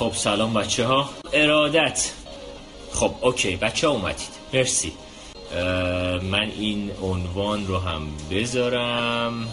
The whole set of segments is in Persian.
خب سلام بچه ها ارادت. خب اوکی بچه ها اومدید. مرسی. من این عنوان رو هم بذارم.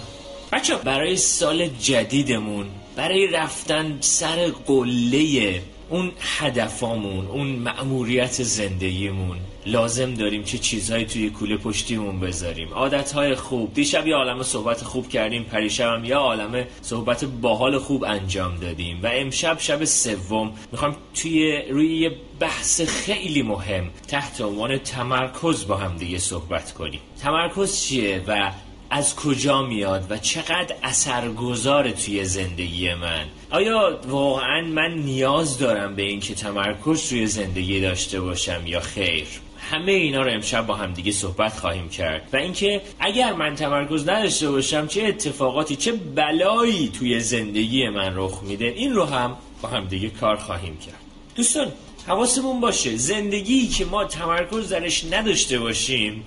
بچه برای سال جدیدمون برای رفتن سر قله اون هدفامون اون مأموریت زندگیمون. لازم داریم چه چیزهایی توی کوله پشتیمون بذاریم. عادتهای خوب. دیشب یه عالم صحبت خوب کردیم پریشب هم یه عالم صحبت باحال خوب انجام دادیم. و امشب شب سوم. می‌خوام توی روی یه بحث خیلی مهم تحت عنوان تمرکز با هم دیگه صحبت کنیم. تمرکز چیه و از کجا میاد و چقدر اثرگذار توی زندگی من؟ آیا واقعا من نیاز دارم به اینکه تمرکز توی زندگی داشته باشم یا خیر؟ همه اینا رو امشب با هم دیگه صحبت خواهیم کرد. و اینکه اگر من تمرکز نداشته باشم چه اتفاقاتی چه بلایی توی زندگی من رخ میده؟ این رو هم با هم دیگه کار خواهیم کرد. دوستان حواسمون باشه. زندگی که ما تمرکز درش نداشته باشیم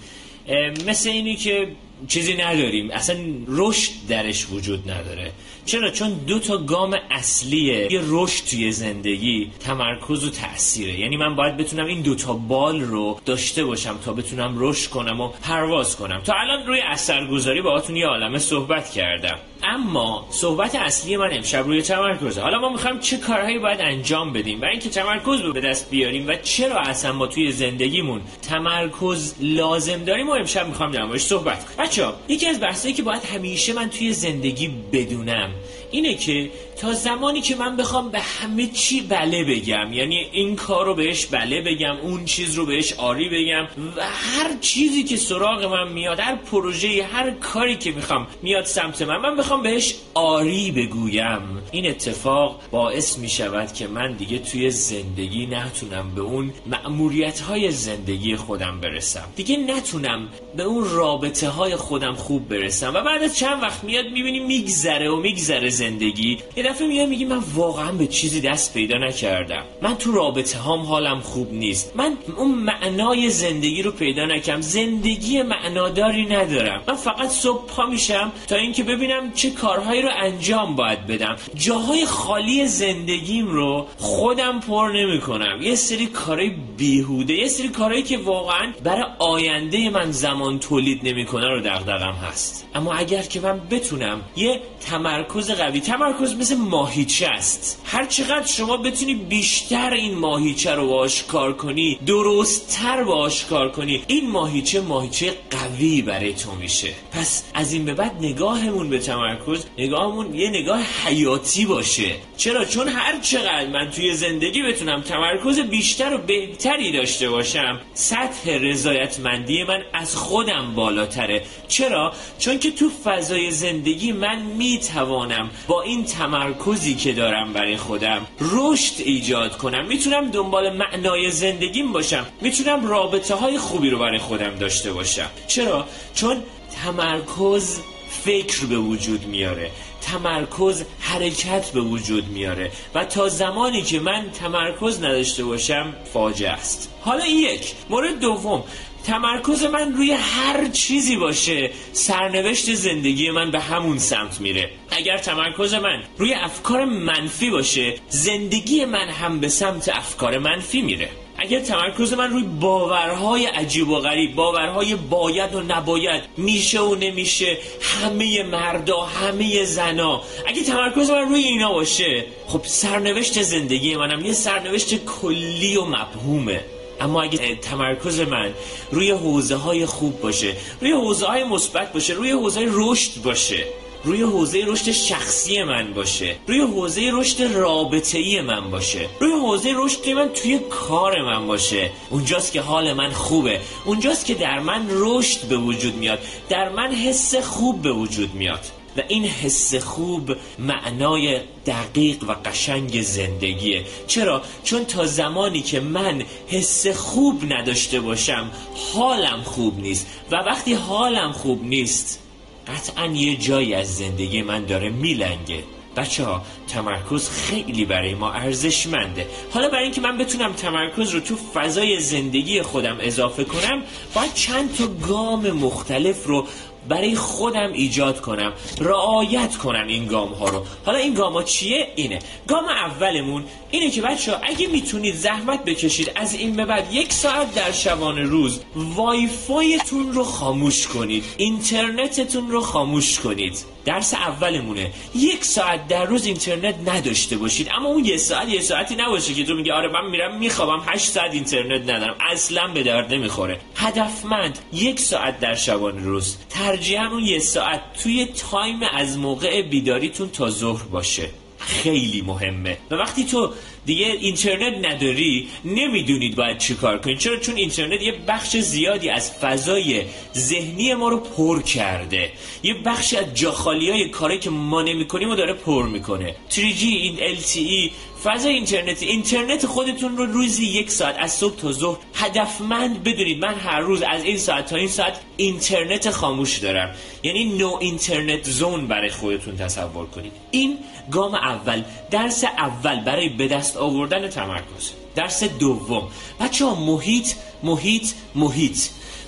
مثل اینی که چیزی نداریم. اصلا رشد درش وجود نداره. چرا؟ چون دو تا گام اصلیه یه رشد توی زندگی تمرکز و تاثیره یعنی من باید بتونم این دو تا بال رو داشته باشم تا بتونم رشد کنم و پرواز کنم. تا الان روی اثرگذاری باهاتون یه عالمه صحبت کردم. اما صحبت اصلی من امشب روی تمرکزه. حالا ما می‌خوایم چه کارهایی باید انجام بدیم و اینکه تمرکز رو به دست بیاریم و چرا اصلا ما توی زندگیمون تمرکز لازم داریم و امشب می‌خوایم در صحبت کنیم بچه یکی از بحثایی که باید همیشه من توی زندگی بدونم اینه که تا زمانی که من بخوام به همه چی بله بگم یعنی این کار رو بهش بله بگم اون چیز رو بهش آری بگم و هر چیزی که سراغ من میاد هر پروژه هر کاری که می‌خوام میاد سمت من من بخوام بهش آری بگویم. این اتفاق باعث می‌شود که من دیگه توی زندگی نتونم به اون معمولیت های زندگی خودم برسم. دیگه نتونم به اون رابطه های خودم خوب برسم. و بعد از چند وقت میاد می‌بینی میگذره و میگذره زندگی یه دفعه میاد میگی من واقعا به چیزی دست پیدا نکردم. من تو رابطه هام حالم خوب نیست. من اون معنای زندگی رو پیدا نکردم. زندگی معناداری ندارم. من فقط صبح پا میشم تا اینکه ببینم چه کارهایی رو انجام باید بدم. جاهای خالی زندگیم رو خودم پر نمی‌کنم. یه سری کارهای بیهوده یه سری کارهایی که واقعا برای آینده من زمان تولید نمی‌کنه رو دغدغم هست. اما اگر که من بتونم یه تمرکز قوی تمرکز مثل ماهیچه است. هر چقدر شما بتونی بیشتر این ماهیچه رو آشکار کنی درستتر آشکار کنی این ماهیچه ماهیچه قوی برای تو میشه. پس از این به بعد نگاهمون به تمرکز نگاهمون یه نگاه حیاتی باشه. چرا؟ چون هر چقدر من توی زندگی بتونم تمرکز بیشتر و بهتری داشته باشم سطح رضایتمندی من از خودم بالاتره. چرا؟ چون که تو فضای زندگی من می‌توانم با این تمرکزی که دارم برای خودم رشد ایجاد کنم می‌تونم دنبال معنای زندگیم باشم. می‌تونم رابطه های خوبی رو برای خودم داشته باشم. چرا؟ چون تمرکز فکر به وجود میاره. تمرکز حرکت به وجود میاره. و تا زمانی که من تمرکز نداشته باشم فاجعه است. حالا یک. مورد دوم. تمرکز من روی هر چیزی باشه. سرنوشت زندگی من به همون سمت میره. اگر تمرکز من روی افکار منفی باشه زندگی من هم به سمت افکار منفی میره. اگر تمرکز من روی باورهای عجیب و غریب باورهای باید و نباید میشه و نمیشه همه مردا همه زنا اگه تمرکز من روی اینا باشه خب سرنوشت زندگی منم یه سرنوشت کلی و مبهومه. اما اگه تمرکز من روی حوزه های خوب باشه روی حوزه های مثبت باشه روی حوزه رشد باشه روی حوزه رشد شخصی من باشه روی حوزه رشد رابطه ای من باشه روی حوزه رشد من توی کار من باشه. اونجاست که حال من خوبه. اونجاست که در من رشد به وجود میاد. در من حس خوب به وجود میاد. این حس خوب معنای دقیق و قشنگ زندگیه. چرا؟ چون تا زمانی که من حس خوب نداشته باشم حالم خوب نیست. و وقتی حالم خوب نیست قطعا یه جایی از زندگی من داره میلنگه. بچه ها تمرکز خیلی برای ما ارزشمنده. حالا برای اینکه من بتونم تمرکز رو تو فضای زندگی خودم اضافه کنم باید چند تا گام مختلف رو برای خودم ایجاد کنم رعایت کنم این گام ها رو. حالا این گام ها چیه؟ اینه. گام اولمون اینه که بچه ها اگه می‌تونید زحمت بکشید از این به بعد یک ساعت در شبانه روز وای فایتون رو خاموش کنید اینترنتتون رو خاموش کنید. درس اولمونه. یک ساعت در روز اینترنت نداشته باشید. اما اون یه ساعت یه ساعتی نباشه که تو میگه آره من میرم میخوابم هشت ساعت اینترنت ندارم. اصلا به درد نمی‌خوره. هدفمند یک ساعت در شبانه روز. ترجیحاً اون یه ساعت توی time از موقع بیداریتون تا ظهر باشه. خیلی مهمه. و وقتی تو دیگه اینترنت نداری نمی‌دونید باید چی کار کنید. چرا؟ چون اینترنت یه بخش زیادی از فضای ذهنی ما رو پر کرده. یه بخش از جاخالی های کاری که ما نمی کنیم و داره پر می‌کنه. 3G این LTE فضای اینترنت اینترنت خودتون رو روزی یک ساعت از صبح تا ظهر هدفمند بدونید. من هر روز از این ساعت تا این ساعت اینترنت خاموش دارم. یعنی نو اینترنت زون برای خودتون تصور کنید. این گام اول. درس اول برای به دست آوردن تمرکز. درس دوم. بچه ها محیط محیط محیط.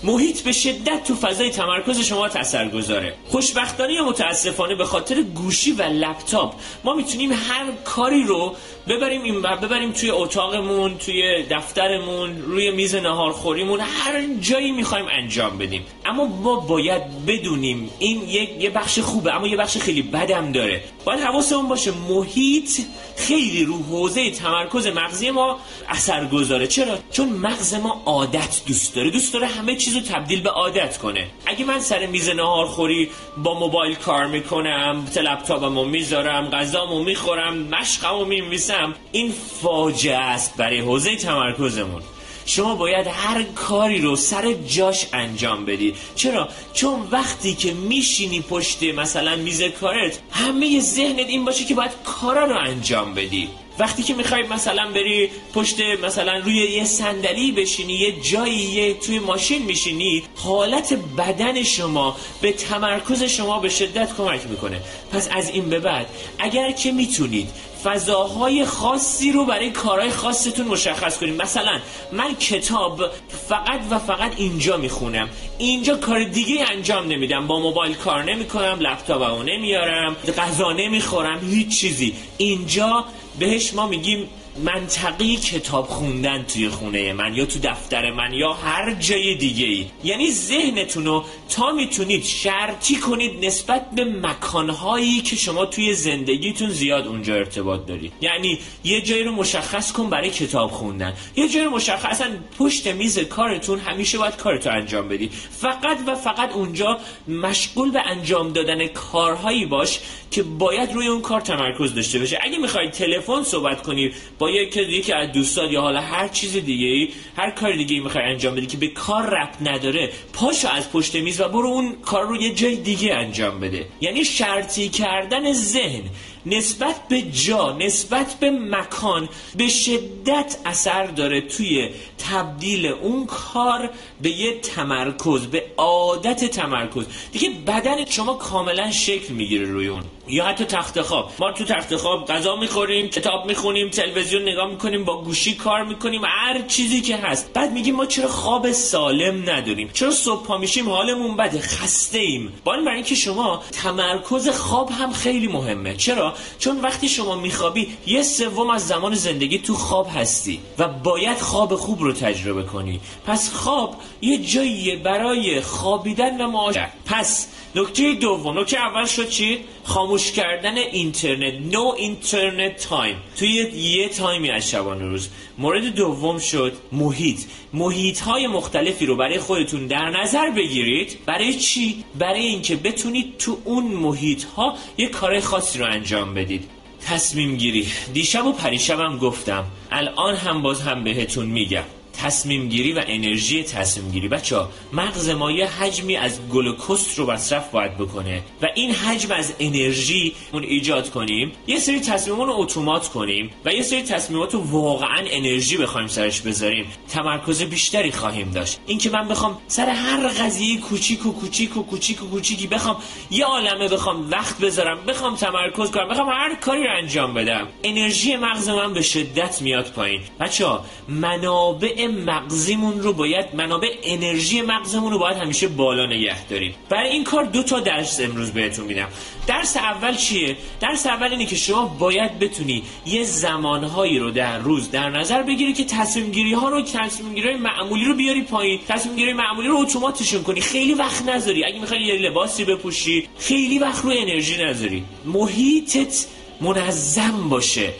محیط به شدت تو فضای تمرکز شما تاثیر گذاره. خوشبختانه یا متاسفانه به خاطر گوشی و لپتاپ ما می‌تونیم هر کاری رو ببریم این ببریم توی اتاقمون توی دفترمون روی میز نهارخوریمون هر جایی می‌خوایم انجام بدیم. اما ما باید بدونیم این یک یه بخش خوبه اما یه بخش خیلی بدم داره. باید حواسمون باشه محیط خیلی رو حوزه تمرکز مغزی ما اثر گذاره چرا؟ چون مغز ما عادت دوست داره. دوست داره همه چیزو تبدیل به عادت کنه. اگه من سر میز نهارخوری با موبایل کار می‌کنم لپتاپمو می‌ذارم غذامو می‌خورم مشقمو میمیسم این فاجعه است برای حوزه تمرکزمون. شما باید هر کاری رو سر جاش انجام بدی. چرا؟ چون وقتی که میشینی پشت مثلا میز کارت همه ذهنت این باشه که باید کارا رو انجام بدی. وقتی که می‌خوای مثلا بری پشت مثلا روی یه صندلی بشینی یه جایی یه توی ماشین میشینی حالت بدن شما به تمرکز شما به شدت کمک می‌کنه. پس از این به بعد اگر که می‌تونید فضاهای خاصی رو برای کارهای خاصتون مشخص کنیم مثلا من کتاب فقط و فقط اینجا می‌خونم. اینجا کار دیگه انجام نمیدم. با موبایل کار نمی‌کنم لپتاپمو نمیارم غذا نمی‌خورم هیچ چیزی. اینجا بهش ما میگیم منطقی کتاب خوندن توی خونه من یا تو دفتر من یا هر جای دیگه ای. یعنی ذهنتون رو تا می‌تونید شرطی کنید نسبت به مکانهایی که شما توی زندگیتون زیاد اونجا ارتباط دارید یعنی یه جایی رو مشخص کن برای کتاب خوندن. یه جایی رو مشخصا پشت میز کارتون همیشه باید کارتو انجام بدی. فقط و فقط اونجا مشغول به انجام دادن کارهایی باش که باید روی اون کار تمرکز داشته باشه. اگه می‌خواید تلفن صحبت کنی با یک یکی از دوستان یا حالا هر چیز دیگه ای هر کار دیگه ای می‌خوای انجام بدی که به کار ربط نداره پاشو از پشت میز و برو اون کار رو یه جای دیگه انجام بده. یعنی شرطی کردن ذهن. نسبت به جا نسبت به مکان به شدت اثر داره توی تبدیل اون کار به یه تمرکز به عادت تمرکز. دیگه بدن شما کاملا شکل می‌گیره روی اون. یا حتی تخت خواب. ما تو تخت خواب غذا می‌خوریم کتاب می‌خونیم تلویزیون نگاه می‌کنیم با گوشی کار می‌کنیم هر چیزی که هست. بعد میگیم ما چرا خواب سالم نداریم؟ چرا صبح پا میشیم حالمون بده؟ خسته ایم با برای اینکه شما تمرکز خواب هم خیلی مهمه. چرا؟ چون وقتی شما میخوابی یه سوم از زمان زندگی تو خواب هستی و باید خواب خوب رو تجربه کنی. پس خواب یه جاییه برای خوابیدن و معاشر پس نکته دوم نکته اول شد چی؟ خاموش کردن اینترنت no internet time توی یه time ی از شبانه روز. مورد دوم شد محیط. محیط های مختلفی رو برای خودتون در نظر بگیرید. برای چی؟ برای اینکه بتونید تو اون محیط ها یه کار خاصی رو انجام بدید. تصمیم گیری. دیشب و پریشبم گفتم. الان هم باز هم بهتون میگم. تصمیم گیری و انرژی تصمیم گیری بچه مغز ما یه حجمی از گلوکوست رو مصرف باید بکنه و این حجم از انرژی اون ایجاد کنیم. یه سری تصمیمون رو اتومات کنیم و یه سری تصمیمات رو واقعا انرژی بخوایم سرش بذاریم. تمرکز بیشتری خواهیم داشت. اینکه من بخوام سر هر قضیه کوچیک و کوچیک و کوچیک و کوچیکی بخوام یه عالمه بخوام وقت بذارم بخوام تمرکز کنم بخوام هر کاری رو انجام بدم. انرژی مغز من به شدت میاد پایین. بچه منابع مغزیمون رو باید منابع انرژی مغزمون رو باید همیشه بالا نگه داریم. برای این کار دو تا درس امروز بهتون میدم. درس اول چیه؟ درس اول اینه که شما باید بتونی یه زمانهایی رو در روز در نظر بگیری که تصمیم گیری ها رو تصمیم گیری معمولی رو بیاری پایین. تصمیم گیری معمولی رو اتوماتشون کنی. خیلی وقت نذاری. اگه می‌خوای یه لباسی بپوشی خیلی وقت رو انرژی نذاری. محیطت منظم باشه.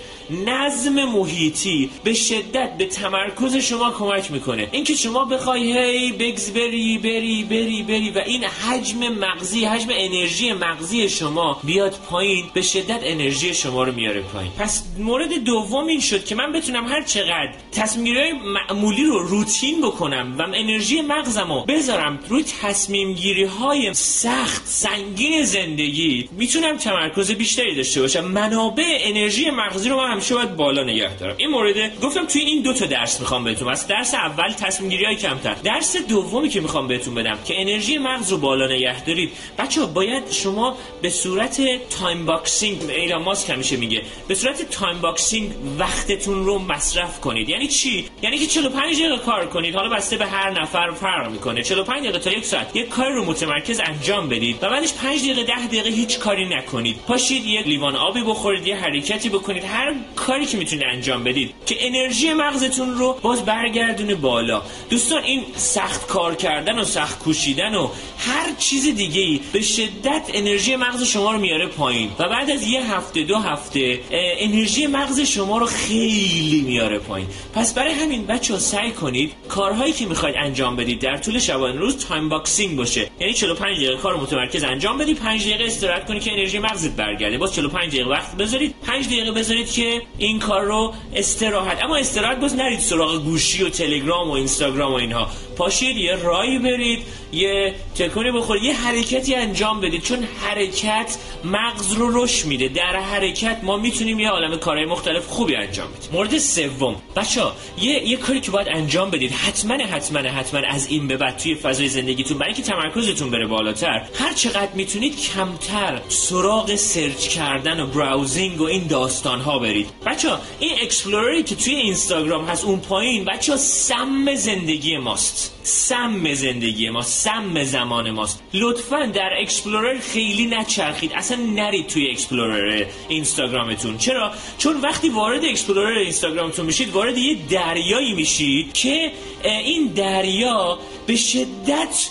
نظم محیطی به شدت به تمرکز شما کمک می‌کنه. اینکه شما بخوای هی بگز بری بری بری بری و این حجم مغزی حجم انرژی مغزی شما بیاد پایین به شدت انرژی شما رو میاره پایین. پس مورد دوم این شد که من بتونم هر چقدر تصمیم معمولی رو روتین بکنم و انرژی مغزم رو بذارم روی تصمیم گیری های سخت سنگین زندگی می‌تونم تمرکز بیشتری داشته باشم. منابع انرژی مغزی رو من همیشه باید بالا نگه دارم. این مورد گفتم توی این دو تا درس می‌خوام بهتون. از درس اول تصمیم گیری های کمتر. درس دومی که می‌خوام بهتون بدم که انرژی مغز رو بالا نگه دارید. بچه باید شما به صورت time boxing ایلان ماسک همیشه میگه به صورت time boxing وقتتون رو مصرف کنید. یعنی چی؟ یعنی که 45 دقیقه کار کنید. حالا بسته به هر نفر فرق می‌کنه. 45 دقیقه تا یک ساعت. یک کار رو متمرکز انجام بدید و بعدش 5 دقیقه 10 دقیقه هیچ کاری نکنید. پاشید یک لیوان آبی بخورید یه حرکتی بکنید. هر کاری که می‌تونید انجام بدید که انرژی مغزتون رو باز برگردونه بالا. دوستان این سخت کار کردن و سخت کوشیدن و هر چیز دیگه ای به شدت انرژی مغز شما رو میاره پایین و بعد از یه هفته دو هفته انرژی مغز شما رو خیلی میاره پایین. پس برای همین بچه ها سعی کنید کارهایی که می‌خواید انجام بدید در طول شبانه روز time boxing باشه. یعنی 45 دقیقه کار متمرکز انجام بدید 5 دقیقه استراحت کنید که انرژی مغزت برگرده. باز 45 دقیقه وقت بذارید 5 دقیقه بذارید که این کار رو استراحت. اما استراحت باز نرید سراغ گوشی و تلگرام و اینستاگرام و اینها. پاشید یه رایی برید یه تکونی بخورید یه حرکتی انجام بدید چون حرکت مغز رو رشد میده. در حرکت ما می‌تونیم یه عالم کارهای مختلف خوبی انجام بدیم. مورد سوم. بچه یه یه کاری که باید انجام بدید حتما حتما حتما از این به بعد توی فضای زندگیتون برای اینکه تمرکزتون بره بالاتر هر چقدر می‌تونید کمتر سراغ سرچ کردن و براوزینگ و این داستان ها برید. بچه این explorer ی که توی اینستاگرام هست اون پایین بچه سم زندگی ماست. سم زندگی ما سم زمان ماست. لطفا در explorer خیلی نچرخید. اصلا نرید توی explorer اینستاگرامتون. چرا؟ چون وقتی وارد explorer اینستاگرامتون میشید وارد یه دریایی میشید که این دریا به شدت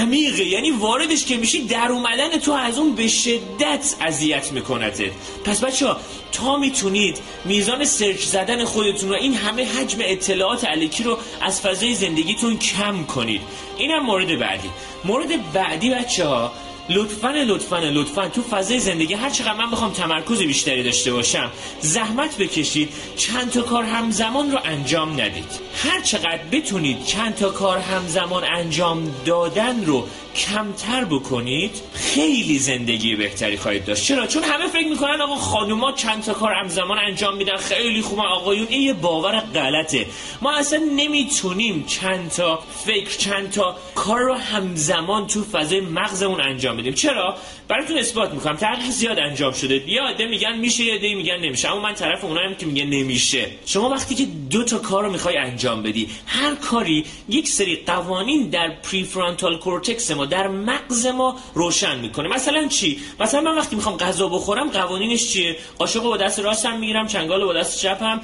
عمیقه. یعنی واردش که میشی در اومدن تو از اون به شدت اذیت میکنته. پس بچه ها تا می‌تونید میزان سرچ زدن خودتون رو این همه حجم اطلاعات علیکی رو از فضای زندگیتون کم کنید. اینم مورد بعدی. مورد بعدی بچه ها لطفا لطفا لطفا. تو فضای زندگی هر چقدر من بخوام تمرکز بیشتری داشته باشم زحمت بکشید چند تا کار همزمان رو انجام ندید. هر چقدر بتونید چند تا کار همزمان انجام دادن رو کمتر بکنید خیلی زندگی بهتری خواهید داشت. چرا؟ چون همه فکر می‌کنن آقا خانوما چند تا کار همزمان انجام میدن. خیلی خوبه. آقایون این یه باور غلطه. ما اصلا نمی‌تونیم چند تا فکر چند تا کار رو همزمان تو فضای مغزمون انجام بدیم. چرا؟ براتون اثبات می‌کنم. تحقیق زیاد انجام شده. یه عده میگن میشه یه عده میگن نمیشه. اما من طرف اونایی که میگن نمیشه. شما وقتی که دو تا کار رو می‌خوای انجام بدی هر کاری یک سری قوانین در prefrontal cortex ما در مغز ما روشن می‌کنه. مثلا چی؟ مثلا من وقتی می‌خوام غذا بخورم قوانینش چیه؟ قاشق با دست راستم می‌گیرم چنگال با دست چپم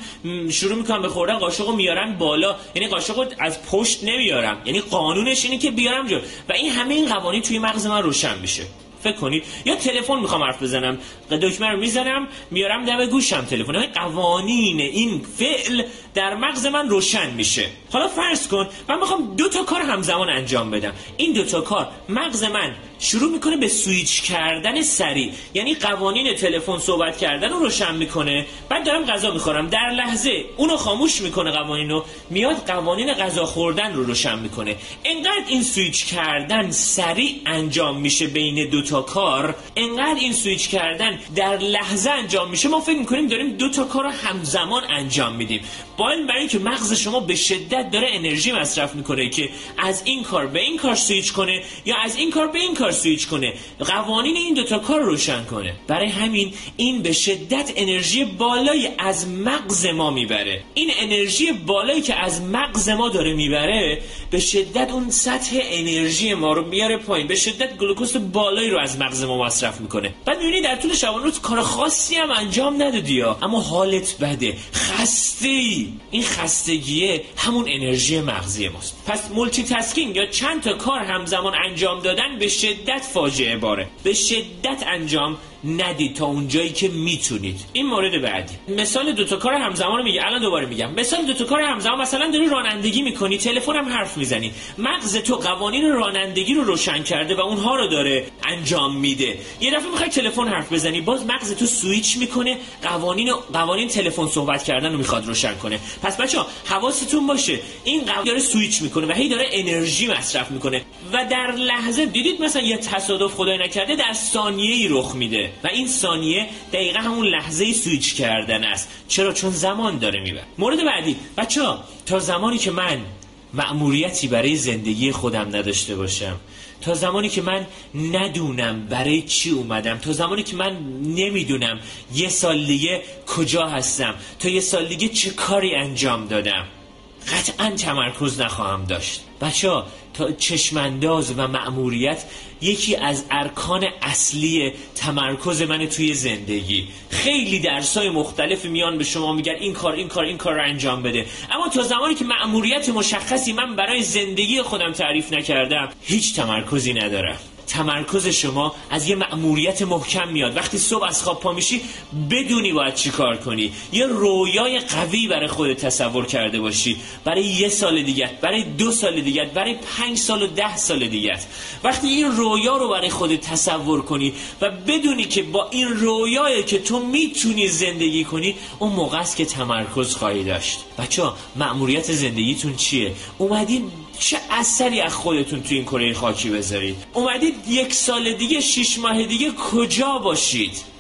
شروع می‌کنم به خوردن قاشق میارم بالا. یعنی قاشق از پشت نمیارم. یعنی قانونش اینه که بیارم جلو. و این همه این قوانین توی مغز من روشن میشه. فکر کنید یا تلفن می‌خوام حرف بزنم. دکمه رو می‌زنم میارم دم گوشم تلفن. قوانین این فعل در مغز من روشن میشه. حالا فرض کن من می‌خوام دو تا کار همزمان انجام بدم. این دو تا کار مغز من شروع می‌کنه به سویچ کردن سری یعنی قوانین تلفن صحبت کردن رو روشن می‌کنه. بعد دارم غذا می‌خورم. در لحظه اونو خاموش می‌کنه قوانینو میاد قوانین غذا خوردن رو روشن می‌کنه. انقدر این سویچ کردن سریع انجام میشه بین دو تا کار انقدر این سویچ کردن در لحظه انجام میشه. ما فکر می‌کنیم داریم دو تا کار رو همزمان انجام میدیم. با این برای که مغز شما به شدت داره انرژی مصرف می‌کنه که از این کار به این کار سویچ کنه یا از این کار به این کار سویچ کنه. قوانین این دوتا کار روشن کنه. برای همین این به شدت انرژی بالایی از مغز ما می‌بره. این انرژی بالایی که از مغز ما داره می‌بره به شدت اون سطح انرژی ما رو میاره پایین. به شدت گلوکوز بالایی رو از مغز ما مصرف می‌کنه. بعد می‌بینی در طول شبانه روز کار خاصی هم انجام ندادی اما حالت بده. خسته این خستگیه همون انرژی مغزی ماست. پس multitasking یا چند تا کار همزمان انجام دادن به شدت فاجعه باره. به شدت انجام ندید تا اونجایی که می‌تونید. این مورد بعدی. مثال دو تا کار همزمان میگه الان دوباره میگم. مثال دو تا کار همزمان. مثلا داری رانندگی می‌کنی تلفن هم حرف می‌زنی. مغز تو قوانین رانندگی رو روشن کرده و اونها رو داره انجام میده. یه دفعه می‌خوای تلفن حرف بزنی. باز مغز تو سویچ می‌کنه. قوانین قوانین تلفن صحبت کردن رو می‌خواد روشن کنه. پس بچه ها حواستون باشه. این قوانین داره سویچ می‌کنه و هی داره انرژی مصرف می‌کنه. و در لحظه دیدید مثلا یه تصادف خدای نکرده در ثانیه ای رخ میده. و این ثانیه دقیقا همون لحظه سویچ کردن است. چرا؟ چون زمان داره میبره مورد بعدی. بچه ها تا زمانی که من مأموریتی برای زندگی خودم نداشته باشم تا زمانی که من ندونم برای چی اومدم تا زمانی که من نمی‌دونم یه سال دیگه کجا هستم تا یه سال دیگه چه کاری انجام دادم. قطعا تمرکز نخواهم داشت. بچه تا چشمانداز و مأموریت یکی از ارکان اصلی تمرکز من توی زندگی. خیلی درسای مختلف میان به شما میگن این کار این کار این کار رو انجام بده. اما تا زمانی که مأموریت مشخصی من برای زندگی خودم تعریف نکردم هیچ تمرکزی ندارم. تمرکز شما از یه مأموریت محکم میاد. وقتی صبح از خواب پا میشی بدونی باید چی کار کنی. یه رویای قوی برای خودت تصور کرده باشی. برای یه سال دیگه برای دو سال دیگه برای پنج سال و ده سال دیگه وقتی این رویا رو برای خودت تصور کنی و بدونی که با این رویایی که تو می‌تونی زندگی کنی اون موقع است که تمرکز خواهی داشت. بچه مأموریت زندگیتون چیه؟ اومدین چه اثری از خودتون تو این کره خاکی بذارید؟ اومدید یک سال دیگه شش ماه دیگه کجا باشید؟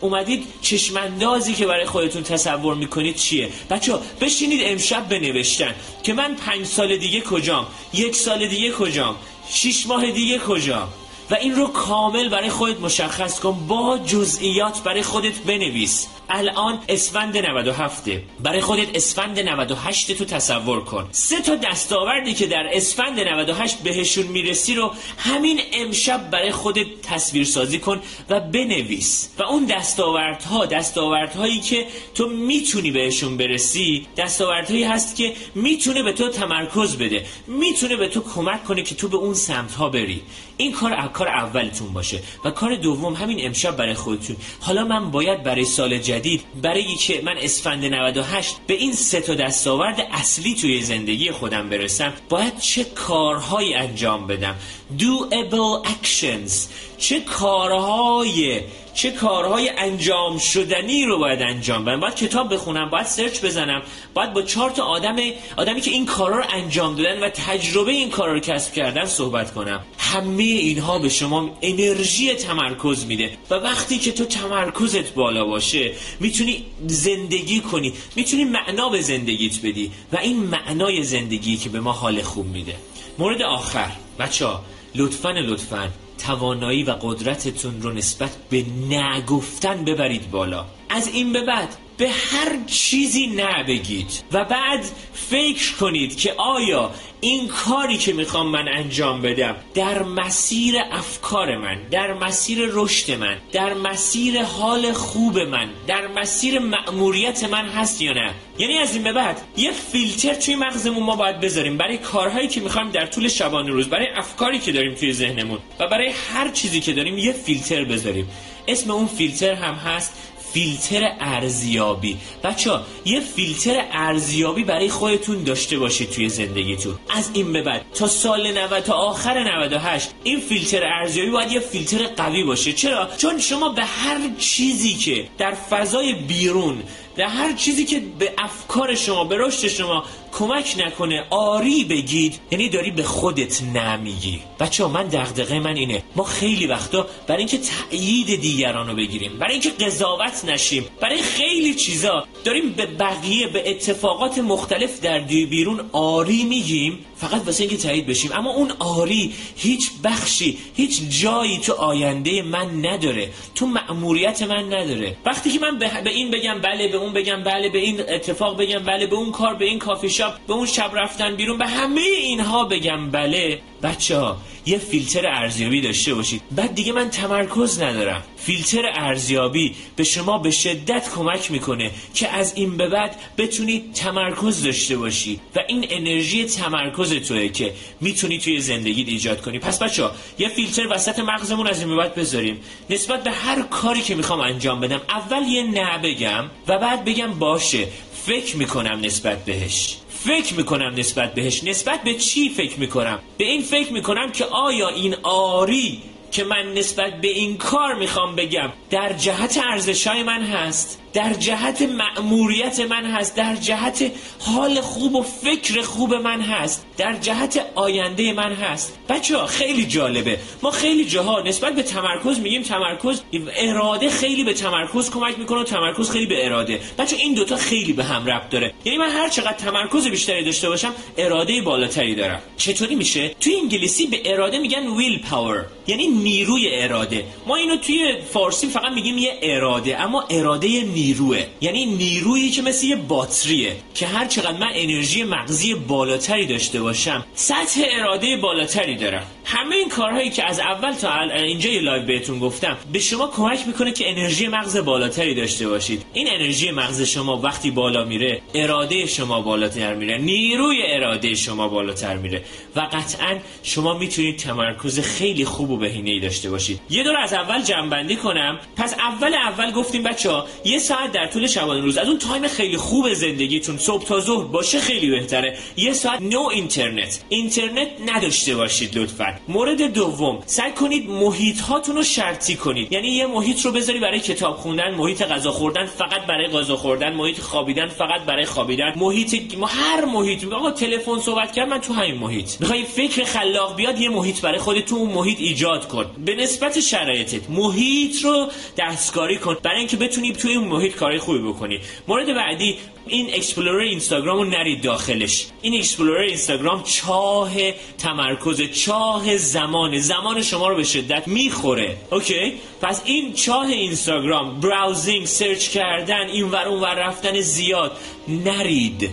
اومدید چشمندازی که برای خودتون تصور می‌کنید چیه؟ بچه بشینید امشب بنوشتن که من پنج سال دیگه کجام؟ یک سال دیگه کجام؟ شش ماه دیگه کجام؟ و این رو کامل برای خودت مشخص کن با جزئیات برای خودت بنویس. الان اسفند 97 برای خودت اسفند 98 تو تصور کن. سه تا دستاوردی که در اسفند 98 بهشون می‌رسی رو همین امشب برای خودت تصویر سازی کن و بنویس. و اون دستاوردها دستاوردهایی که تو می‌تونی بهشون برسی دستاوردهایی هست که می‌تونه به تو تمرکز بده. می‌تونه به تو کمک کنه که تو به اون سمت ها بری. این کار کار اولتون باشه و کار دوم همین امشب برای خودتون. حالا من باید برای سال جدید برای که من اسفند 98 به این سه تا دستاورد اصلی توی زندگی خودم برسم باید چه کارهایی انجام بدم؟ Doable actions. چه کارهای چه کارهای انجام شدنی رو باید انجام بدم. باید کتاب بخونم باید سرچ بزنم باید با چهار تا آدم آدمی که این کارا رو انجام دادن و تجربه این کارا رو کسب کردن صحبت کنم. همه اینها به شما انرژی تمرکز میده و وقتی که تو تمرکزت بالا باشه می‌تونی زندگی کنی می‌تونی معنا به زندگیت بدی و این معنای زندگی که به ما حال خوب میده. مورد آخر. بچه ها لطفا لطفا توانایی و قدرتتون رو نسبت به نگفتن ببرید بالا. از این به بعد به هر چیزی نبگید و بعد فکر کنید که آیا این کاری که می‌خوام من انجام بدم در مسیر افکار من در مسیر رشد من در مسیر حال خوب من در مسیر مأموریت من هست یا نه؟ یعنی از این به بعد یه فیلتر توی مغزمون ما باید بذاریم برای کارهایی که می‌خوایم در طول شبانه روز برای افکاری که داریم توی ذهنمون و برای هر چیزی که داریم یه فیلتر بذاریم. اسم اون فیلتر هم هست فیلتر ارزیابی. بچه ها یه فیلتر ارزیابی برای خودتون داشته باشید توی زندگیتون. از این به بعد تا سال 90 تا آخر 98 این فیلتر ارزیابی باید یه فیلتر قوی باشه. چرا؟ چون شما به هر چیزی که در فضای بیرون در هر چیزی که به افکار شما به رشد شما کمک نکنه آری بگید یعنی داری به خودت نمیگی. بچه ها من دغدغه من اینه. ما خیلی وقتا برای اینکه تایید دیگران رو بگیریم برای اینکه قضاوت نشیم برای خیلی چیزا داریم به بقیه به اتفاقات مختلف در بیرون آری میگیم فقط واسه اینکه تایید بشیم. اما اون آری هیچ بخشی هیچ جایی تو آینده من نداره. تو مأموریت من نداره. وقتی که من به این بگم بله به اون بگم بله به این اتفاق بگم بله به اون کار به این کافی شاپ به اون شب رفتن بیرون به همه اینها بگم بله بچه ها یه فیلتر ارزیابی داشته باشید. بعد دیگه من تمرکز ندارم. فیلتر ارزیابی به شما به شدت کمک می‌کنه که از این به بعد بتونید تمرکز داشته باشی. و این انرژی تمرکز توه که می‌تونی توی زندگی ایجاد کنی. پس بچه ها یه فیلتر وسط مغزمون از این به بعد بذاریم. نسبت به هر کاری که می‌خوام انجام بدم اول یه نه بگم و بعد بگم باشه. فکر می‌کنم نسبت بهش. فکر می‌کنم نسبت بهش. نسبت به چی فکر می‌کنم؟ به این فکر می‌کنم که آیا این آری که من نسبت به این کار می‌خوام بگم در جهت ارزشای من هست در جهت مأموریت من هست در جهت حال خوب و فکر خوب من هست در جهت آینده من هست. بچه ها خیلی جالبه. ما خیلی جاها نسبت به تمرکز میگیم تمرکز اراده خیلی به تمرکز کمک می‌کنه و تمرکز خیلی به اراده. بچه این دوتا خیلی به هم ربط داره. یعنی من هر چقدر تمرکز بیشتری داشته باشم اراده بالاتری دارم. چطوری میشه؟ توی انگلیسی به اراده میگن willpower یعنی نیروی اراده. ما اینو توی فارسی فقط میگیم یه اراده اما اراده نیروه. یعنی نیرویی که مثل یه باتریه که هر چقدر من انرژی مغزی بالاتری داشته باشم سطح اراده بالاتری دارم. همه این کارهایی که از اول تا اینجا یه live بهتون گفتم به شما کمک می‌کنه که انرژی مغز بالاتری داشته باشید. این انرژی مغز شما وقتی بالا میره اراده شما بالاتر میره نیروی اراده شما بالاتر میره و قطعا شما می‌تونید تمرکز خیلی خوب و بهینه ای داشته باشید. یه دور از اول جنبندی کنم. پس اول اول گفتیم بچه ها یه ساعت در طول شبانه روز از اون تایم خیلی خوب زندگیتون صبح تا ظهر باشه خیلی بهتره. یه ساعت نو اینترنت. اینترنت نداشته باشید لطفا. مورد دوم سعی کنید محیط هاتون رو شرطی کنید. یعنی یه محیط رو بذاری برای کتاب خوندن محیط غذا خوردن فقط برای غذا خوردن محیط خوابیدن فقط برای خوابیدن. محیط هر محیط آقا تلفن صحبت کرد من تو همین محیط. می‌خوای فکر خلاق بیاد یه محیط برای خودت تو اون محیط ایجاد کن. به نسبت شرایطت محیط رو دستکاری کن. برای اینکه بتونی توی اون محیط کارهای خوبی بکنی. مورد بعدی این explorer اینستاگرام رو نرید داخلش. این explorer اینستاگرام چاه تمرکز چاه زمان زمان شما رو به شدت می‌خوره. okay؟ پس این چاه اینستاگرام browsing search کردن این ور اون ور رفتن زیاد. نرید.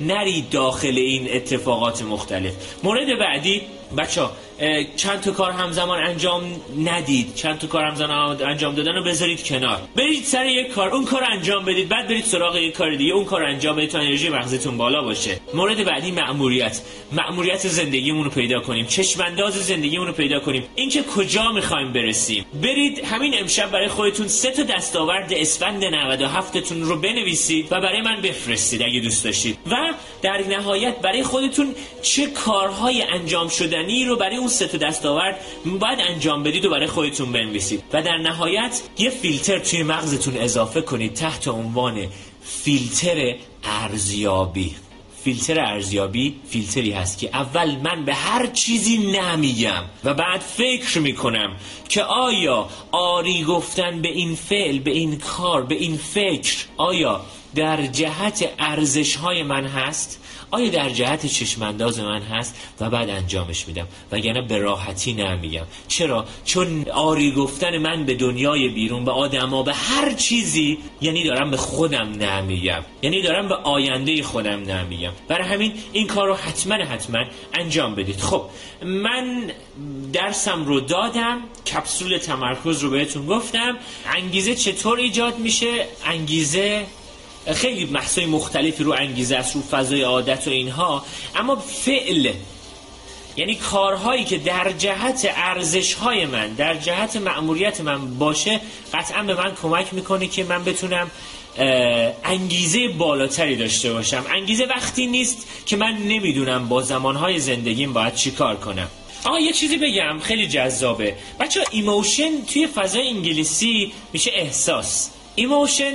نرید داخل این اتفاقات مختلف. مورد بعدی بچه چند تا کار همزمان انجام ندید. چند تا کار همزمان انجام دادن رو بذارید کنار. برید سر یک کار اون کار انجام بدید بعد برید سراغ یک کار دیگه. اون کار انجام بدید تا انرژی مغزتون بالا باشه. مورد بعدی مأموریت. مأموریت زندگیمون رو پیدا کنیم. چشم انداز زندگیمون رو پیدا کنیم. اینکه کجا می‌خوایم برسیم. برید همین امشب برای خودتون سه تا دستاورد اسفند 97 تون رو بنویسید و برای من بفرستید اگه دوست داشتید. و در نهایت برای خودتون چه کارهای انجام شدنی رو برای اون سه تا دستاورد باید انجام بدید و برای خودتون بنویسید. و در نهایت یه فیلتر توی مغزتون اضافه کنید تحت عنوان فیلتر ارزیابی. فیلتر ارزیابی فیلتری هست که اول من به هر چیزی نمیگم و بعد فکر می‌کنم که آیا آری گفتن به این فعل به این کار به این فکر آیا در جهت ارزش های من هست؟ آیا در جهت چشمانداز من هست و بعد انجامش میدم؟ وگرنه به راحتی نمیگم. چرا؟ چون آری گفتن من به دنیای بیرون به آدما به هر چیزی یعنی دارم به خودم نمیگم. یعنی دارم به آینده خودم نمیگم. برای همین این کار رو حتما حتما انجام بدید. خب من درسم رو دادم کپسول تمرکز رو بهتون گفتم. انگیزه چطور ایجاد میشه؟ انگیزه خیلی بحثای مختلفی رو انگیزه است رو فضای عادت و اینها. اما فعل یعنی کارهایی که در جهت ارزش های من در جهت مأموریت من باشه قطعا به من کمک می‌کنه که من بتونم انگیزه بالاتری داشته باشم. انگیزه وقتی نیست که من نمی‌دونم با زمانهای زندگیم باید چی کار کنم. آقا یه چیزی بگم خیلی جذابه. بچه emotion توی فضای انگلیسی میشه احساس. emotion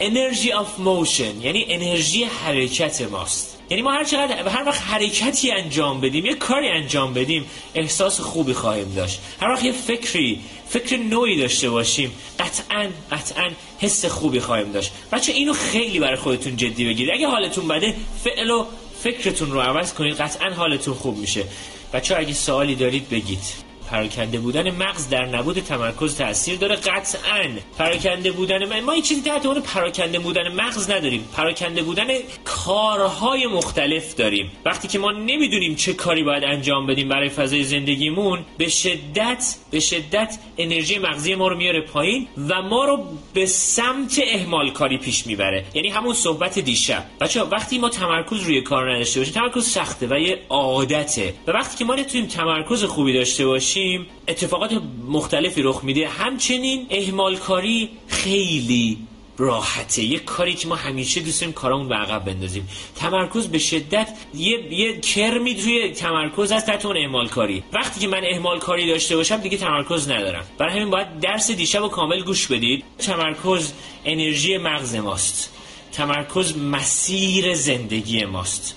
energy of motion یعنی انرژی حرکت ماست. یعنی ما هر چقدر هر وقت حرکتی انجام بدیم یه کاری انجام بدیم احساس خوبی خواهیم داشت. هر وقت یه فکری فکر نوعی داشته باشیم قطعا قطعا حس خوبی خواهیم داشت. بچه اینو خیلی برای خودتون جدی بگیرید اگه حالتون بده فعل و فکرتون رو عوض کنید قطعا حالتون خوب میشه. بچه اگه سوالی دارید بگید. پراکنده بودن مغز در نبود تمرکز تاثیر داره. قطعا پراکنده بودن ما این چیزی تحت عنوان پراکنده بودن مغز نداریم. پراکنده بودن کارهای مختلف داریم. وقتی که ما نمی‌دونیم چه کاری باید انجام بدیم برای فضای زندگیمون به شدت به شدت انرژی مغزی ما رو میاره پایین و ما رو به سمت اهمال کاری پیش می‌بره. یعنی همون صحبت دیشب. بچه وقتی ما تمرکز روی کار نداشته باشیم تمرکز سخته و یه عادته. و وقتی که ما نتونیم تمرکز خوبی داشته باشیم اتفاقات مختلفی رخ میده. همچنین اهمال کاری خیلی راحته. یه کاری که ما همیشه دوست داریم کارامون به عقب بندازیم. تمرکز به شدت یه یه کرمی توی تمرکز هست تحت اون اهمال کاری وقتی که من اهمال کاری داشته باشم دیگه تمرکز ندارم. برای همین باید درس دیشب و کامل گوش بدید. تمرکز انرژی مغز ماست. تمرکز مسیر زندگی ماست.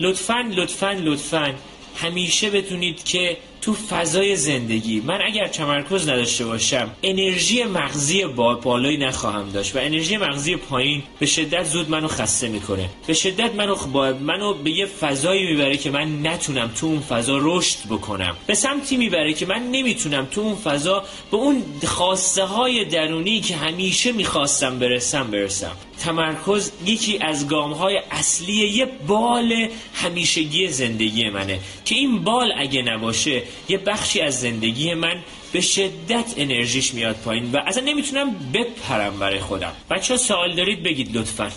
لطفا لطفا لطفا همیشه بدونید که تو فضای زندگی. من اگر تمرکز نداشته باشم انرژی مغزی با بالایی نخواهم داشت و انرژی مغزی پایین به شدت زود منو خسته می‌کنه. به شدت منو با منو به یه فضایی می‌بره که من نتونم تو اون فضا رشد بکنم. به سمتی می‌بره که من نمی‌تونم تو اون فضا به اون خواسته های درونی که همیشه می‌خواستم برسم برسم. تمرکز یکی از گام های اصلی یه بال همیشگی زندگی منه. که این بال اگه نباشه یه بخشی از زندگی من به شدت انرژیش میاد پایین و اصلا نمی‌تونم بپرم برای خودم. بچه سوال دارید بگید لطفا.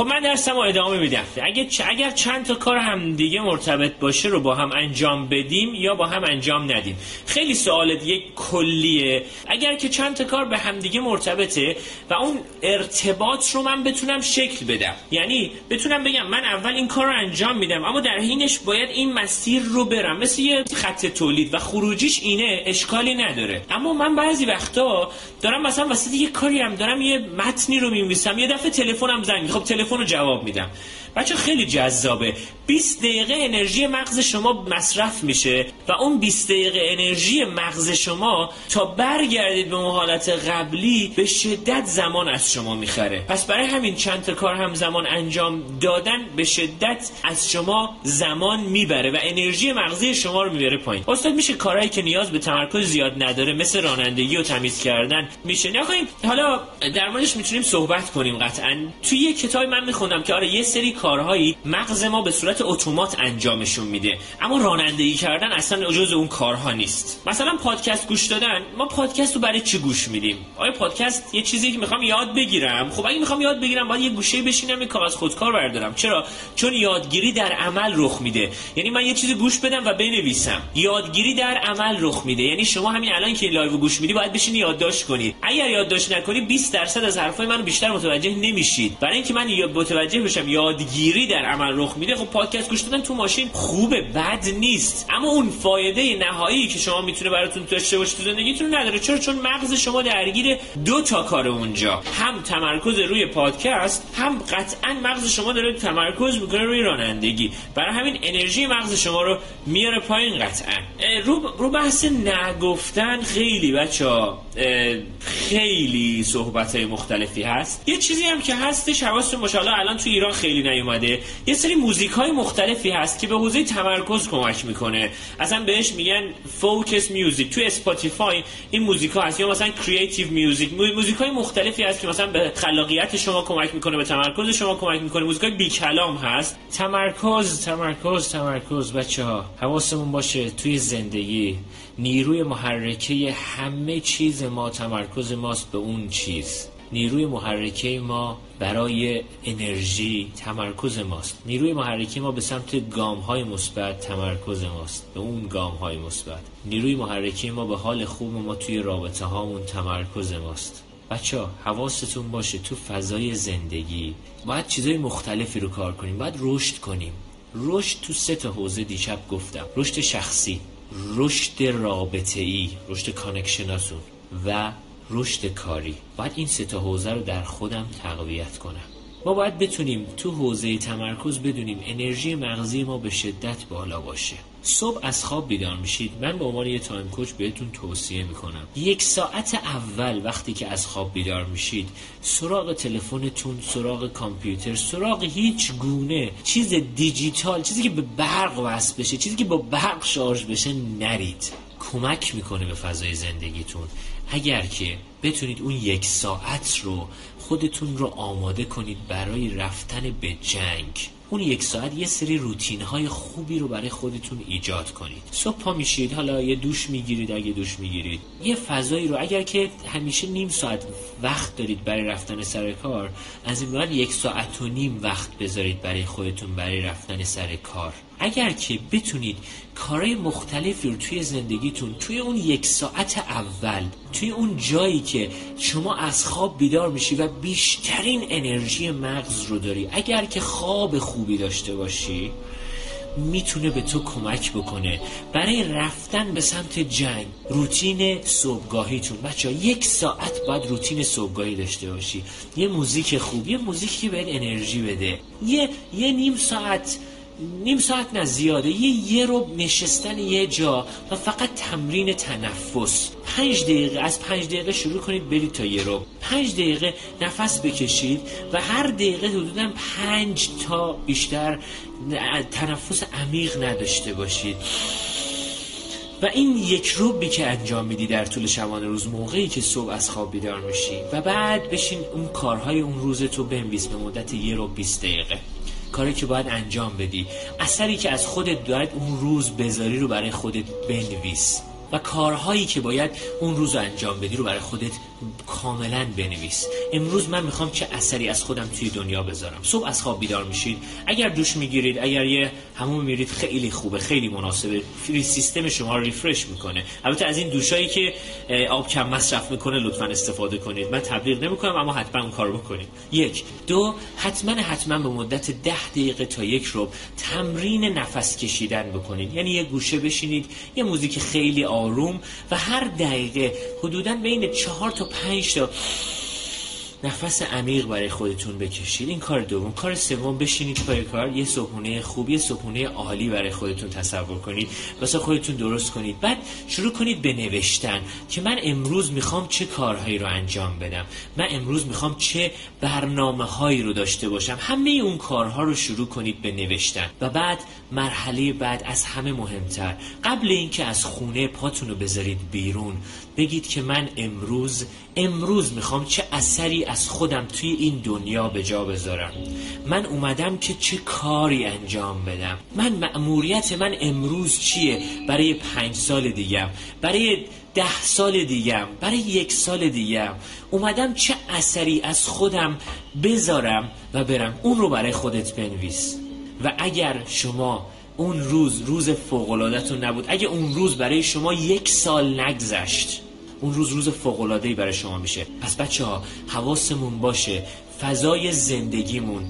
خب من درسم رو ادامه میدم. اگر, اگر چند تا کار هم دیگه مرتبط باشه رو با هم انجام بدیم یا با هم انجام ندیم. خیلی سوال دیگه کلیه. اگر که چند تا کار به هم دیگه مرتبطه و اون ارتباط رو من بتونم شکل بدم. یعنی بتونم بگم من اول این کار رو انجام میدم اما در حینش باید این مسیر رو برم. مثل یه خط تولید و خروجیش اینه اشکالی نداره. اما من بعضی وقتا دارم مثلا وسط یه کاری هم دارم یه متنی رو می‌نویسم یه دفعه تلفنم زنگ خب تلفن رو جواب میدم. بچه خیلی جذابه. 20 دقیقه انرژی مغز شما مصرف میشه و اون 20 دقیقه انرژی مغز شما تا برگردید به اون حالت قبلی به شدت زمان از شما می‌خره. پس برای همین چند تا کار هم زمان انجام دادن به شدت از شما زمان می‌بره و انرژی مغزی شما رو می‌بره پایین. استاد میشه کارهایی که نیاز به تمرکز زیاد نداره مثل رانندگی و تمیز کردن میشه؟ نه حالا در موردش می‌تونیم صحبت کنیم قطعا. توی یه کتابی من میخوندم که آره یه سری کارهایی مغز ما به صورت اتومات انجامشون میده. اما رانندگی کردن اصلا جز اون کارها نیست. مثلا پادکست گوش دادن ما پادکست رو برای چی گوش میدیم؟ آیا پادکست یه چیزی که می‌خوام یاد بگیرم؟ خب اگه می‌خوام یاد بگیرم باید یه گوشه بشینم یه کاغذ خودکار بردارم. چرا؟ چون یادگیری در عمل رخ میده. یعنی من یه چیزی گوش بدم و بنویسم. یادگیری در عمل رخ میده. یعنی شما همین الان که live گوش میدی باید بشینی یادداشت کنی. اگر یادداشت نکنی 20 درصد از حرفای منو بیشتر متوجه نمیشید برای اینکه من متوجه بشم یادگیری در عمل رخ میده خب پادکست گوش دادن تو ماشین خوبه بد نیست. اما اون فایده نهایی که شما می‌تونه براتون داشته باشه تو زندگیتون نداره. چرا؟ چون مغز شما درگیر دو تا کار اونجا. هم تمرکز روی پادکست هم قطعا مغز شما داره تمرکز می‌کنه روی رانندگی. برای همین انرژی مغز شما رو میاره پایین قطعا. رو, رو بحث نگفتن خیلی بچه خیلی صحبت های مختلفی هست. یه چیزی هم که هستش حواستون باشه الان تو ایران خیلی نیومده. یه سری موزیک های مختلفی هست که به حوزه تمرکز کمک می‌کنه. اصلا بهش میگن focus music تو اسپاتیفای این موزیک ها هست. یا مثلا creative music موزیک های مختلفی هست که مثلا به خلاقیت شما کمک می‌کنه به تمرکز شما کمک می‌کنه. موزیک های بی کلام هست. تمرکز تمرکز تمرکز بچه ها حواسمون باشه توی زندگی نیروی محرکه همه چیز ما تمرکز ماست به اون چیز. نیروی محرکه ما برای انرژی تمرکز ماست. نیروی محرکه ما به سمت گام های مثبت تمرکز ماست. به اون گام های مثبت. نیروی محرکه ما به حال خوب ما توی رابطه هامون تمرکز ماست. بچه ها حواستون باشه تو فضای زندگی باید چیزای مختلفی رو کار کنیم باید رشد کنیم. رشد تو سه تا حوزه دیشب گفتم. رشد شخصی. رشد رابطه ای رشد connection اتون و رشد کاری. باید این سه تا حوزه رو در خودم تقویت کنم. ما باید بتونیم تو حوزه تمرکز بدونیم انرژی مغزی ما به شدت بالا باشه. صبح از خواب بیدار میشید. من به عنوان یه time coach بهتون توصیه می‌کنم. یک ساعت اول وقتی که از خواب بیدار میشید سراغ تلفنتون سراغ کامپیوتر سراغ هیچ گونه چیز دیجیتال چیزی که به برق وصل بشه چیزی که با برق شارژ بشه نرید. کمک می‌کنه به فضای زندگیتون. اگر که بتونید اون یک ساعت رو خودتون رو آماده کنید برای رفتن به جنگ. اون یک ساعت یه سری روتین های خوبی رو برای خودتون ایجاد کنید. صبح پا میشید حالا یه دوش می‌گیرید اگه دوش می‌گیرید. یه فضایی رو اگر که همیشه نیم ساعت وقت دارید برای رفتن سر کار از این یک ساعت و نیم وقت بذارید برای خودتون برای رفتن سر کار. اگر که بتونید کارهای مختلفی رو توی زندگیتون توی اون یک ساعت اول توی اون جایی که شما از خواب بیدار میشی و بیشترین انرژی مغز رو داری اگر که خواب خوبی داشته باشی می‌تونه به تو کمک بکنه. برای رفتن به سمت جنگ روتین صبحگاهیتون. بچه یک ساعت باید روتین صبحگاهی داشته باشی. یه موزیک خوب یه موزیکی که بهت انرژی بده. یه, یه نیم ساعت نیم ساعت نه زیاده. یه یه رو نشستن یه جا و فقط تمرین تنفس. پنج دقیقه از پنج دقیقه شروع کنید برید تا یه رو. پنج دقیقه نفس بکشید و هر دقیقه حدودا پنج تا بیشتر تنفس عمیق نداشته باشید. و این یک روبی که انجام میدی در طول شبانه روز موقعی که صبح از خواب بیدار میشی. و بعد بشین اون کارهای اون روز تو بنویس به مدت یه رو 20 دقیقه. کاری که باید انجام بدی. اثری که از خودت دارد اون روز بذاری رو برای خودت بنویس. و کارهایی که باید اون روز انجام بدی رو برای خودت کاملا بنویس. امروز من می‌خوام چه اثری از خودم توی دنیا بذارم. صبح از خواب بیدار میشید اگر دوش می‌گیرید اگر یه همون میرید خیلی خوبه خیلی مناسبه. فری سیستم شما رو ریفرش می‌کنه. البته از این دوشایی که آب کم مصرف می‌کنه لطفا استفاده کنید. من تبلیغ نمی‌کنم اما حتما اون کار بکنید. یک. دو. حتما حتما به مدت ده دقیقه تا یک رو تمرین نفس کشیدن بکنید. یعنی یه گوشه بشینید یه موزیک خیلی آروم و هر دقیقه حدودا بین چهار تا پنج تا نفس عمیق برای خودتون بکشید. این کار دوم. کار سوم بشینید پای کار؟ یه صبحونه خوب یه صبحونه عالی برای خودتون تصور کنید. واسه خودتون درست کنید. بعد شروع کنید به نوشتن که من امروز می‌خوام چه کارهایی رو انجام بدم. من امروز می‌خوام چه برنامه هایی رو داشته باشم. همه اون کارها رو شروع کنید به نوشتن. و بعد مرحله بعد از همه مهمتر. قبل اینکه از خونه پاتون رو بذارید بیرون بگید که من امروز امروز می‌خوام چه اثری از خودم توی این دنیا به جا بذارم. من اومدم که چه کاری انجام بدم. من مأموریت من امروز چیه؟ برای پنج سال دیگم برای ده سال دیگم برای یک سال دیگم. اومدم چه اثری از خودم بذارم و برم. اون رو برای خودت بنویس. و اگر شما اون روز روز فوقلادتون نبود اگه اون روز برای شما یک سال نگذشت اون روز روز فوقلادهی برای شما میشه. پس بچه ها حواسمون باشه. فضای زندگیمون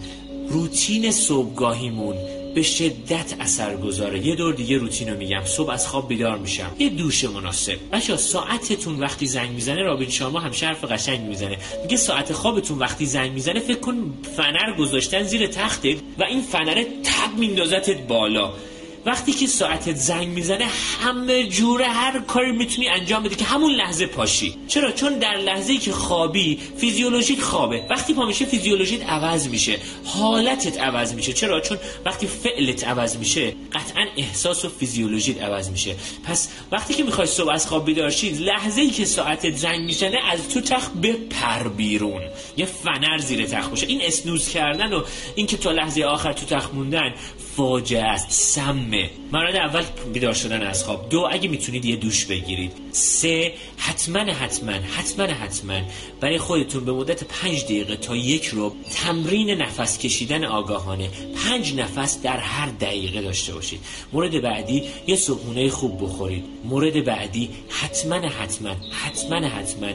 روتین صبحگاهیمون به شدت اثر گذاره یه دور دیگه روتین رو میگم. صبح از خواب بیدار میشم. یه دوش مناسب. بچه ساعتتون وقتی زنگ می‌زنه رابین شما هم حرف قشنگ می‌زنه. میگه ساعت خوابتون وقتی زنگ می‌زنه فکر کن فنر گذاشتن زیر تختت و این فنره تب میندازتت بالا. وقتی که ساعتت زنگ می‌زنه همه جوره هر کاری می‌تونی انجام بدی که همون لحظه پاشی. چرا؟ چون در لحظه که خوابی فیزیولوژیت خوابه. وقتی پا میشه فیزیولوژیت عوض میشه. حالتت عوض میشه. چرا؟ چون وقتی فعلت عوض میشه قطعا احساس و فیزیولوژیت عوض میشه. پس وقتی که می‌خوای صبح از خواب بیدار لحظه ای که ساعتت زنگ می‌زنه از تو تخت بپر بیرون. یه فنر زیر تخت باشه. این snooze کردن و اینکه تا لحظه آخر تو تخت موندن فاجعه است سمه مورد اول بیدار شدن از خواب. دو اگه می‌تونید یه دوش بگیرید. سه حتما حتما حتما حتما برای خودتون به مدت پنج دقیقه تا یک رو تمرین نفس کشیدن آگاهانه پنج نفس در هر دقیقه داشته باشید. مورد بعدی یه صبحونه خوب بخورید. مورد بعدی حتما حتما حتما حتما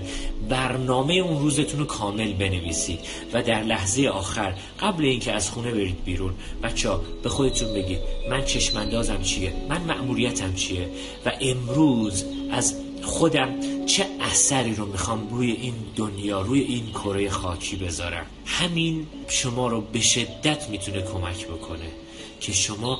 برنامه اون روزتون رو کامل بنویسید. و در لحظه آخر قبل اینکه از خونه برید بیرون بچه به خودتون بگید من چشماندازم چیه؟ من مأموریتم چیه؟ و امروز از خودم چه اثری رو می‌خوام روی این دنیا روی این کره خاکی بذارم؟ همین شما رو به شدت می‌تونه کمک بکنه که شما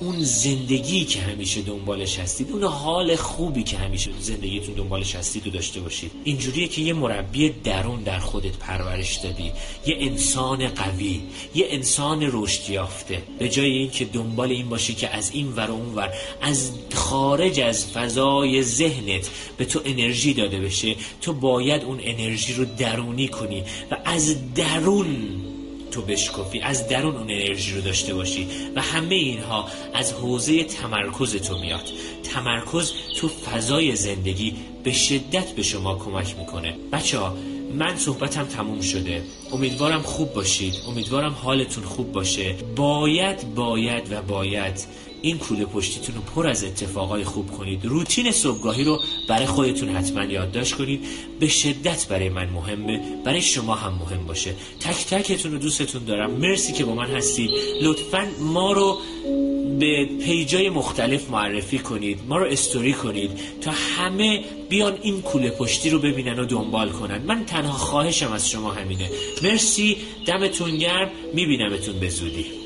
اون زندگی که همیشه دنبالش هستید اون حال خوبی که همیشه زندگیتون دنبالش هستید رو داشته باشید. اینجوریه که یه مربی درون در خودت پرورش دادی. یه انسان قوی یه انسان رشد یافته به جای اینکه دنبال این باشی که از این ور اون ور از خارج از فضای ذهنت به تو انرژی داده بشه تو باید اون انرژی رو درونی کنی و از درون تو بشکفی از درون اون انرژی رو داشته باشی و همه اینها از حوزه تمرکز تو میاد. تمرکز تو فضای زندگی به شدت به شما کمک می‌کنه. بچه ها من صحبتم تموم شده. امیدوارم خوب باشید. امیدوارم حالتون خوب باشه. باید باید و باید این کوله پشتیتون رو پر از اتفاقای خوب کنید. روتین صبحگاهی رو برای خودتون حتما یادداشت کنید. به شدت برای من مهمه. برای شما هم مهم باشه. تک تکتون رو دوستتون دارم. مرسی که با من هستید. لطفا ما رو به پیجای مختلف معرفی کنید. ما رو استوری کنید. تا همه بیان این کوله پشتی رو ببینن و دنبال کنن. من تنها خواهشم از شما همینه. مرسی. دمتون گرم. میبینمتون به زودی.